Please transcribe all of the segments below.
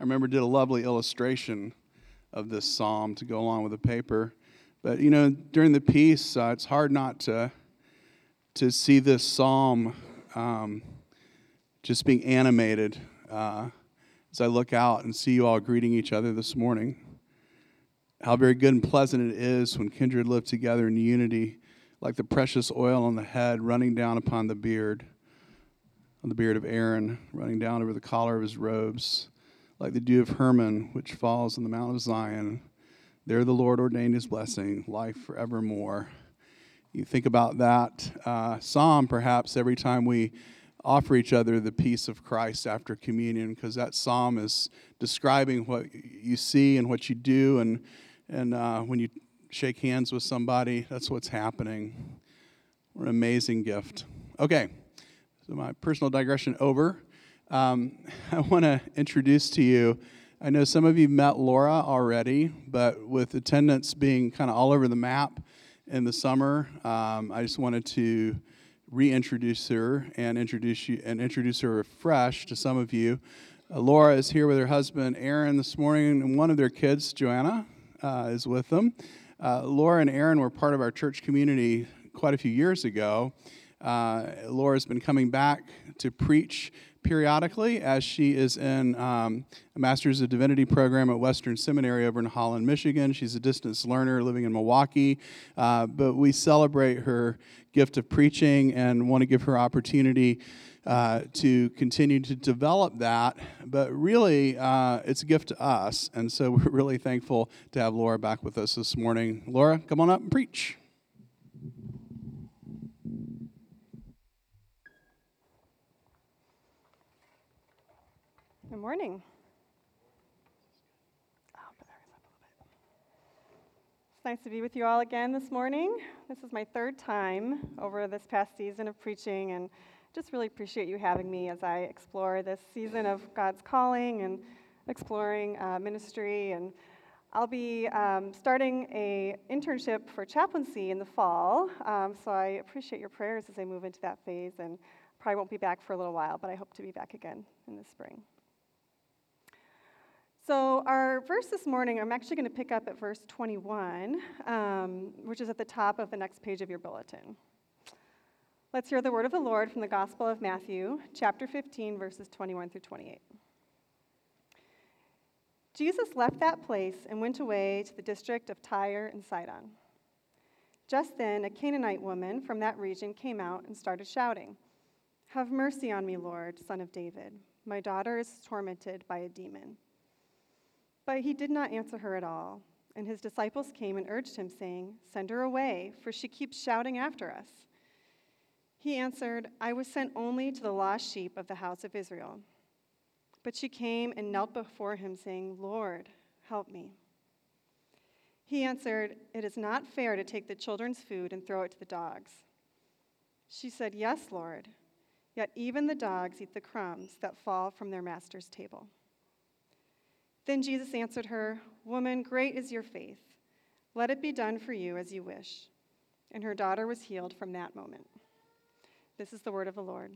I remember did a lovely illustration of this psalm to go along with the paper. But you know, during the piece, uh, it's hard not to to see this psalm um, just being animated uh, as I look out and see you all greeting each other this morning. How very good and pleasant it is when kindred live together in unity, like the precious oil on the head running down upon the beard, on the beard of Aaron, running down over the collar of his robes, like the dew of Hermon, which falls on the Mount of Zion. There the Lord ordained his blessing, life forevermore. You think about that uh, psalm perhaps every time we offer each other the peace of Christ after communion, because that psalm is describing what you see and what you do, and and uh, when you shake hands with somebody, that's what's happening. What an amazing gift. Okay, so my personal digression over. Um, I want to introduce to you. I know some of you met Laura already, but with attendance being kind of all over the map in the summer, um, I just wanted to reintroduce her and introduce you and introduce her afresh to some of you. Uh, Laura is here with her husband Aaron this morning, and one of their kids, Joanna, uh, is with them. Uh, Laura and Aaron were part of our church community quite a few years ago. Uh, Laura's been coming back to preach periodically as she is in um, a Master's of Divinity program at Western Seminary over in Holland, Michigan. She's a distance learner living in Milwaukee, uh, but we celebrate her gift of preaching and want to give her opportunity uh, to continue to develop that. But really, uh, it's a gift to us, and so we're really thankful to have Laura back with us this morning. Laura, come on up and preach. Good morning. It's nice to be with you all again this morning. This is my third time over this past season of preaching, and just really appreciate you having me as I explore this season of God's calling and exploring uh, ministry. And I'll be um, starting a internship for chaplaincy in the fall, um, so I appreciate your prayers as I move into that phase. And probably won't be back for a little while, but I hope to be back again in the spring. So, our verse this morning, I'm actually going to pick up at verse 21, um, which is at the top of the next page of your bulletin. Let's hear the word of the Lord from the Gospel of Matthew, chapter 15, verses 21 through 28. Jesus left that place and went away to the district of Tyre and Sidon. Just then, a Canaanite woman from that region came out and started shouting, Have mercy on me, Lord, son of David. My daughter is tormented by a demon. But he did not answer her at all. And his disciples came and urged him, saying, Send her away, for she keeps shouting after us. He answered, I was sent only to the lost sheep of the house of Israel. But she came and knelt before him, saying, Lord, help me. He answered, It is not fair to take the children's food and throw it to the dogs. She said, Yes, Lord. Yet even the dogs eat the crumbs that fall from their master's table. Then Jesus answered her, Woman, great is your faith. Let it be done for you as you wish. And her daughter was healed from that moment. This is the word of the Lord.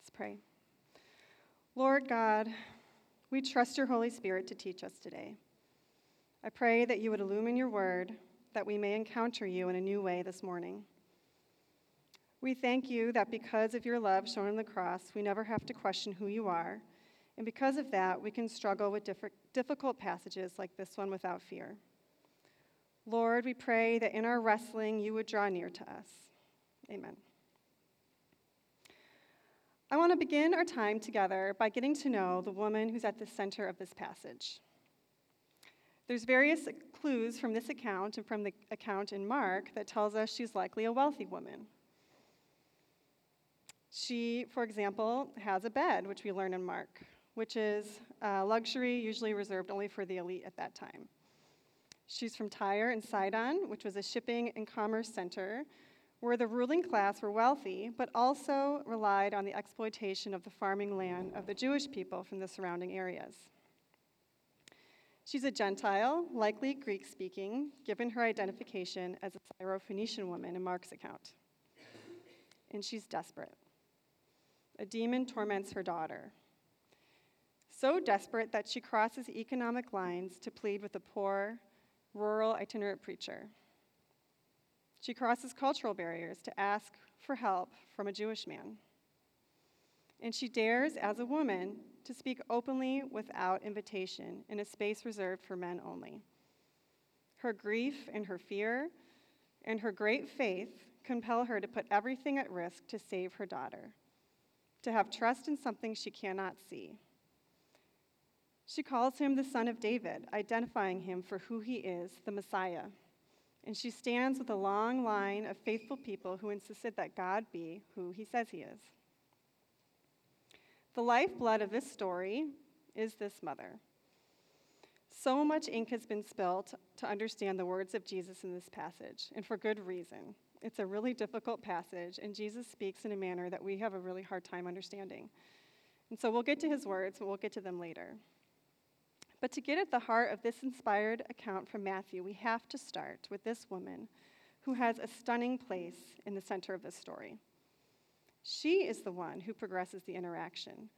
Let's pray. Lord God, we trust your Holy Spirit to teach us today. I pray that you would illumine your word, that we may encounter you in a new way this morning. We thank you that because of your love shown on the cross, we never have to question who you are and because of that, we can struggle with difficult passages like this one without fear. Lord, we pray that in our wrestling, you would draw near to us. Amen. I want to begin our time together by getting to know the woman who's at the center of this passage. There's various clues from this account and from the account in Mark that tells us she's likely a wealthy woman. She, for example, has a bed, which we learn in Mark which is uh, luxury usually reserved only for the elite at that time. She's from Tyre and Sidon, which was a shipping and commerce center where the ruling class were wealthy, but also relied on the exploitation of the farming land of the Jewish people from the surrounding areas. She's a Gentile, likely Greek speaking, given her identification as a Syrophoenician woman in Mark's account. And she's desperate. A demon torments her daughter. So desperate that she crosses economic lines to plead with a poor, rural itinerant preacher. She crosses cultural barriers to ask for help from a Jewish man. And she dares, as a woman, to speak openly without invitation in a space reserved for men only. Her grief and her fear and her great faith compel her to put everything at risk to save her daughter, to have trust in something she cannot see. She calls him the Son of David, identifying him for who he is, the Messiah. And she stands with a long line of faithful people who insisted that God be who he says he is. The lifeblood of this story is this mother. So much ink has been spilt to understand the words of Jesus in this passage, and for good reason. It's a really difficult passage, and Jesus speaks in a manner that we have a really hard time understanding. And so we'll get to his words, but we'll get to them later. But to get at the heart of this inspired account from Matthew, we have to start with this woman who has a stunning place in the center of this story. She is the one who progresses the interaction,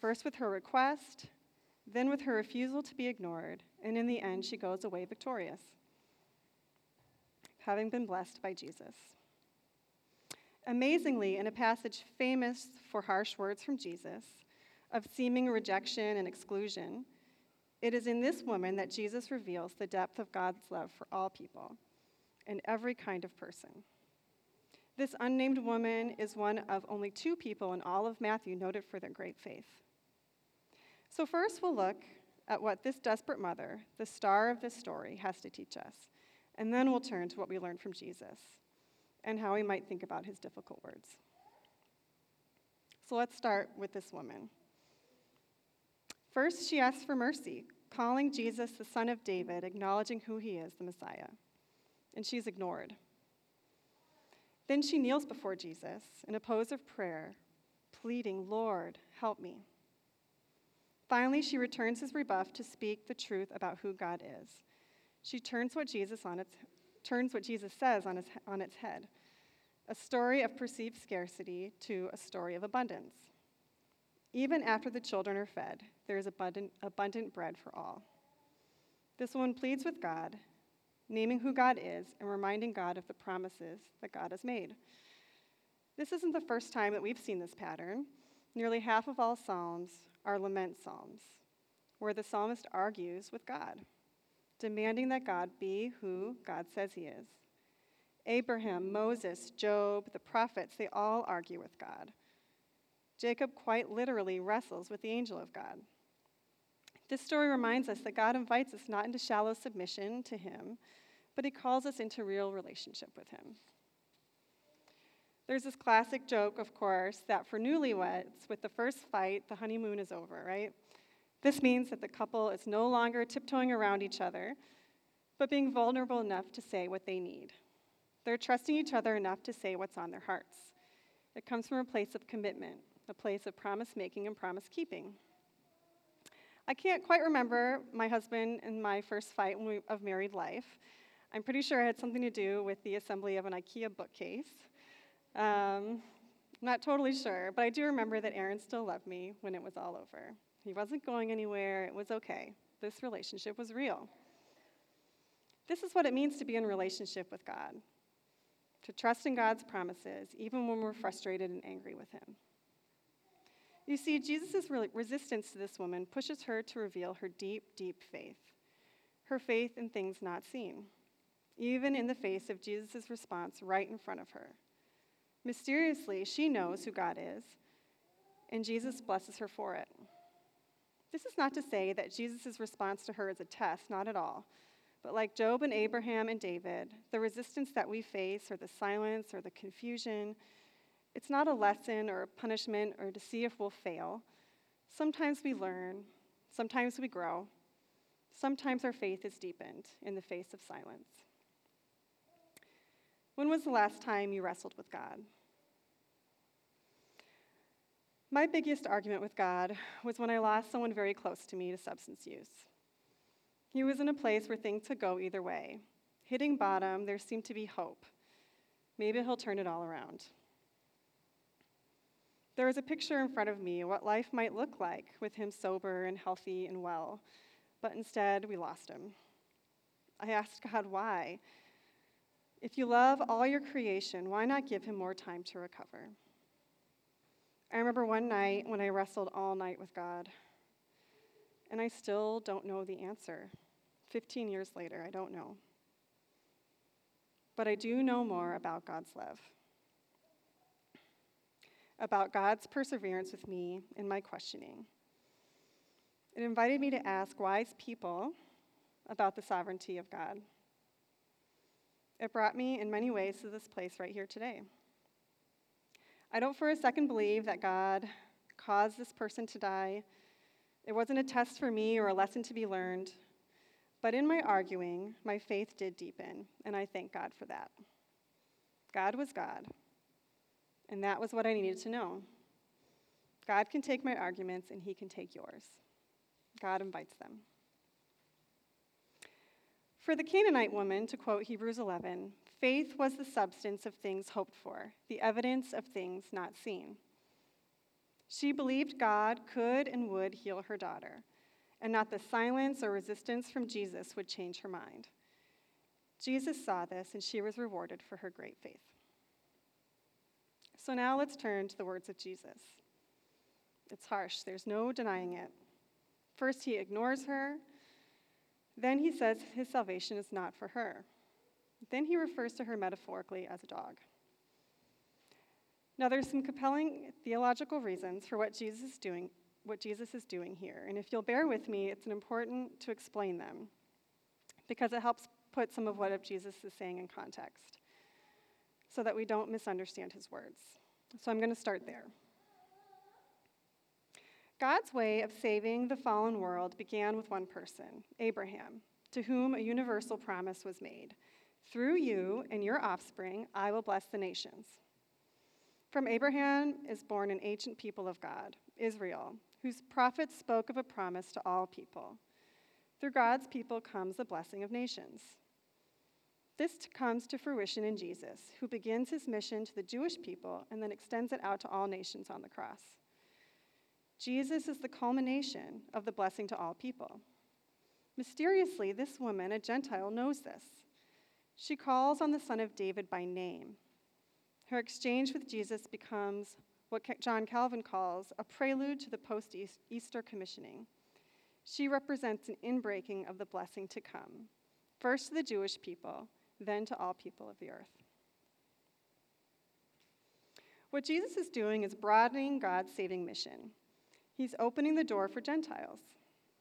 first with her request, then with her refusal to be ignored, and in the end, she goes away victorious, having been blessed by Jesus. Amazingly, in a passage famous for harsh words from Jesus, of seeming rejection and exclusion, it is in this woman that Jesus reveals the depth of God's love for all people and every kind of person. This unnamed woman is one of only two people in all of Matthew noted for their great faith. So, first, we'll look at what this desperate mother, the star of this story, has to teach us. And then we'll turn to what we learned from Jesus and how we might think about his difficult words. So, let's start with this woman. First, she asks for mercy, calling Jesus the Son of David, acknowledging who he is, the Messiah. And she's ignored. Then she kneels before Jesus in a pose of prayer, pleading, Lord, help me. Finally, she returns his rebuff to speak the truth about who God is. She turns what Jesus, on its, turns what Jesus says on, his, on its head a story of perceived scarcity to a story of abundance. Even after the children are fed, there is abundant, abundant bread for all. This woman pleads with God, naming who God is and reminding God of the promises that God has made. This isn't the first time that we've seen this pattern. Nearly half of all Psalms are lament Psalms, where the psalmist argues with God, demanding that God be who God says he is. Abraham, Moses, Job, the prophets, they all argue with God Jacob quite literally wrestles with the angel of God. This story reminds us that God invites us not into shallow submission to Him, but He calls us into real relationship with Him. There's this classic joke, of course, that for newlyweds, with the first fight, the honeymoon is over, right? This means that the couple is no longer tiptoeing around each other, but being vulnerable enough to say what they need. They're trusting each other enough to say what's on their hearts. It comes from a place of commitment, a place of promise making and promise keeping. I can't quite remember my husband and my first fight of married life. I'm pretty sure it had something to do with the assembly of an IKEA bookcase. Um, not totally sure, but I do remember that Aaron still loved me when it was all over. He wasn't going anywhere, it was okay. This relationship was real. This is what it means to be in relationship with God to trust in God's promises, even when we're frustrated and angry with Him. You see, Jesus' resistance to this woman pushes her to reveal her deep, deep faith, her faith in things not seen, even in the face of Jesus' response right in front of her. Mysteriously, she knows who God is, and Jesus blesses her for it. This is not to say that Jesus' response to her is a test, not at all. But like Job and Abraham and David, the resistance that we face, or the silence, or the confusion, it's not a lesson or a punishment or to see if we'll fail. Sometimes we learn, sometimes we grow, sometimes our faith is deepened in the face of silence. When was the last time you wrestled with God? My biggest argument with God was when I lost someone very close to me to substance use. He was in a place where things could go either way. Hitting bottom, there seemed to be hope. Maybe he'll turn it all around. There was a picture in front of me what life might look like with him sober and healthy and well, but instead we lost him. I asked God why. If you love all your creation, why not give him more time to recover? I remember one night when I wrestled all night with God, and I still don't know the answer. 15 years later, I don't know. But I do know more about God's love, about God's perseverance with me in my questioning. It invited me to ask wise people about the sovereignty of God. It brought me in many ways to this place right here today. I don't for a second believe that God caused this person to die. It wasn't a test for me or a lesson to be learned. But in my arguing, my faith did deepen, and I thank God for that. God was God, and that was what I needed to mm. know. God can take my arguments, and He can take yours. God invites them. For the Canaanite woman, to quote Hebrews 11, faith was the substance of things hoped for, the evidence of things not seen. She believed God could and would heal her daughter, and not the silence or resistance from Jesus would change her mind. Jesus saw this, and she was rewarded for her great faith. So now let's turn to the words of Jesus. It's harsh, there's no denying it. First, he ignores her then he says his salvation is not for her. Then he refers to her metaphorically as a dog. Now there's some compelling theological reasons for what Jesus is doing, what Jesus is doing here. And if you'll bear with me, it's important to explain them because it helps put some of what Jesus is saying in context so that we don't misunderstand his words. So I'm going to start there. God's way of saving the fallen world began with one person, Abraham, to whom a universal promise was made Through you and your offspring, I will bless the nations. From Abraham is born an ancient people of God, Israel, whose prophets spoke of a promise to all people. Through God's people comes the blessing of nations. This comes to fruition in Jesus, who begins his mission to the Jewish people and then extends it out to all nations on the cross. Jesus is the culmination of the blessing to all people. Mysteriously, this woman, a Gentile, knows this. She calls on the Son of David by name. Her exchange with Jesus becomes what John Calvin calls a prelude to the post Easter commissioning. She represents an inbreaking of the blessing to come, first to the Jewish people, then to all people of the earth. What Jesus is doing is broadening God's saving mission. He's opening the door for Gentiles.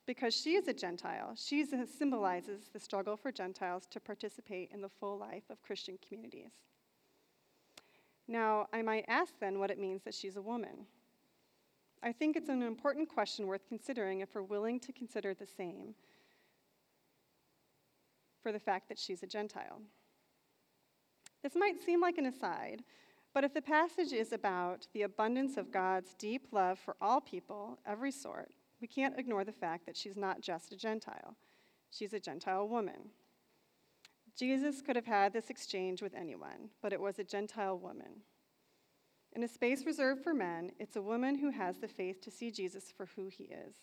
Because she is a Gentile, she symbolizes the struggle for Gentiles to participate in the full life of Christian communities. Now, I might ask then what it means that she's a woman. I think it's an important question worth considering if we're willing to consider the same for the fact that she's a Gentile. This might seem like an aside, but if the passage is about the abundance of God's deep love for all people, every sort, we can't ignore the fact that she's not just a Gentile. She's a Gentile woman. Jesus could have had this exchange with anyone, but it was a Gentile woman. In a space reserved for men, it's a woman who has the faith to see Jesus for who he is.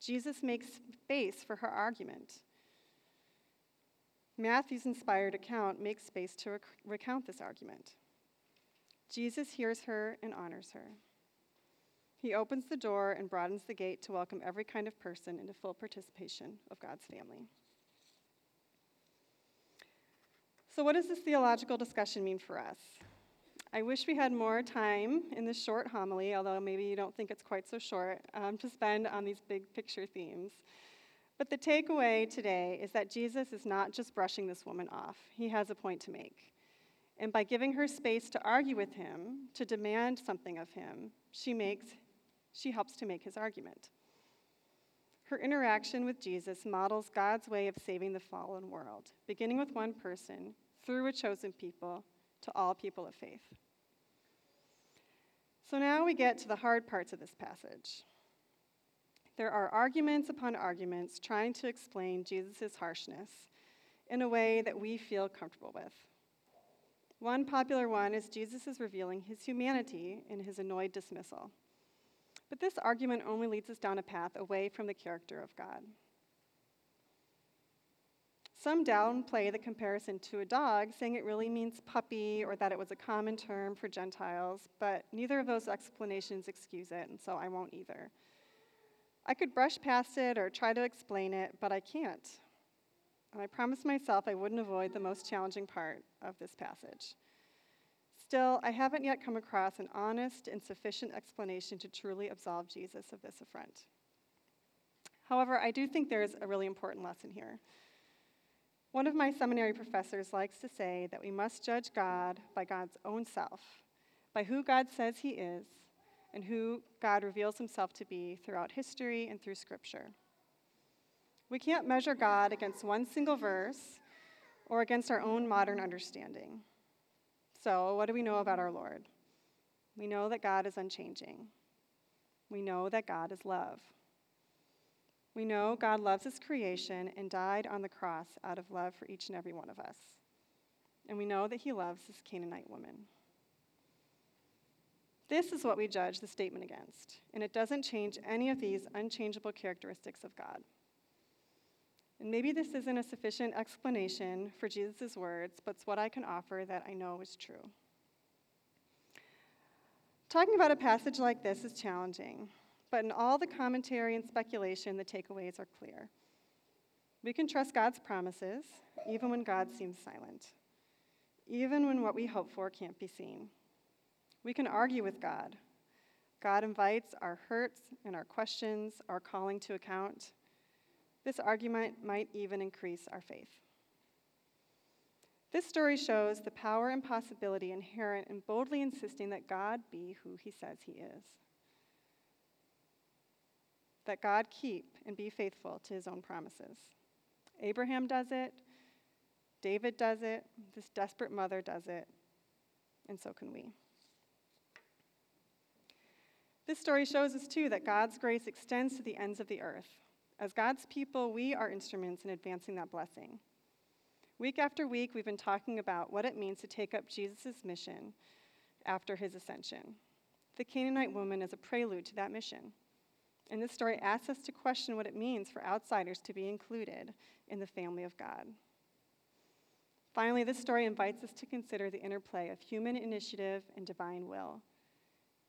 Jesus makes space for her argument. Matthew's inspired account makes space to rec- recount this argument. Jesus hears her and honors her. He opens the door and broadens the gate to welcome every kind of person into full participation of God's family. So, what does this theological discussion mean for us? I wish we had more time in this short homily, although maybe you don't think it's quite so short, um, to spend on these big picture themes. But the takeaway today is that Jesus is not just brushing this woman off, he has a point to make. And by giving her space to argue with him, to demand something of him, she makes she helps to make his argument. Her interaction with Jesus models God's way of saving the fallen world, beginning with one person, through a chosen people, to all people of faith. So now we get to the hard parts of this passage. There are arguments upon arguments trying to explain Jesus' harshness in a way that we feel comfortable with. One popular one is Jesus is revealing his humanity in his annoyed dismissal. But this argument only leads us down a path away from the character of God. Some downplay the comparison to a dog, saying it really means puppy or that it was a common term for Gentiles, but neither of those explanations excuse it, and so I won't either. I could brush past it or try to explain it, but I can't. And I promised myself I wouldn't avoid the most challenging part of this passage. Still, I haven't yet come across an honest and sufficient explanation to truly absolve Jesus of this affront. However, I do think there's a really important lesson here. One of my seminary professors likes to say that we must judge God by God's own self, by who God says he is, and who God reveals himself to be throughout history and through Scripture. We can't measure God against one single verse or against our own modern understanding. So, what do we know about our Lord? We know that God is unchanging. We know that God is love. We know God loves his creation and died on the cross out of love for each and every one of us. And we know that he loves this Canaanite woman. This is what we judge the statement against, and it doesn't change any of these unchangeable characteristics of God. And maybe this isn't a sufficient explanation for Jesus' words, but it's what I can offer that I know is true. Talking about a passage like this is challenging, but in all the commentary and speculation, the takeaways are clear. We can trust God's promises, even when God seems silent, even when what we hope for can't be seen. We can argue with God. God invites our hurts and our questions, our calling to account. This argument might even increase our faith. This story shows the power and possibility inherent in boldly insisting that God be who he says he is. That God keep and be faithful to his own promises. Abraham does it, David does it, this desperate mother does it, and so can we. This story shows us, too, that God's grace extends to the ends of the earth. As God's people, we are instruments in advancing that blessing. Week after week, we've been talking about what it means to take up Jesus' mission after his ascension. The Canaanite woman is a prelude to that mission. And this story asks us to question what it means for outsiders to be included in the family of God. Finally, this story invites us to consider the interplay of human initiative and divine will.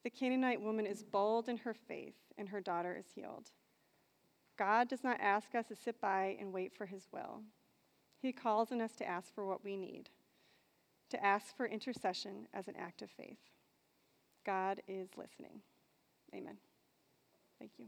The Canaanite woman is bold in her faith, and her daughter is healed. God does not ask us to sit by and wait for his will. He calls on us to ask for what we need, to ask for intercession as an act of faith. God is listening. Amen. Thank you.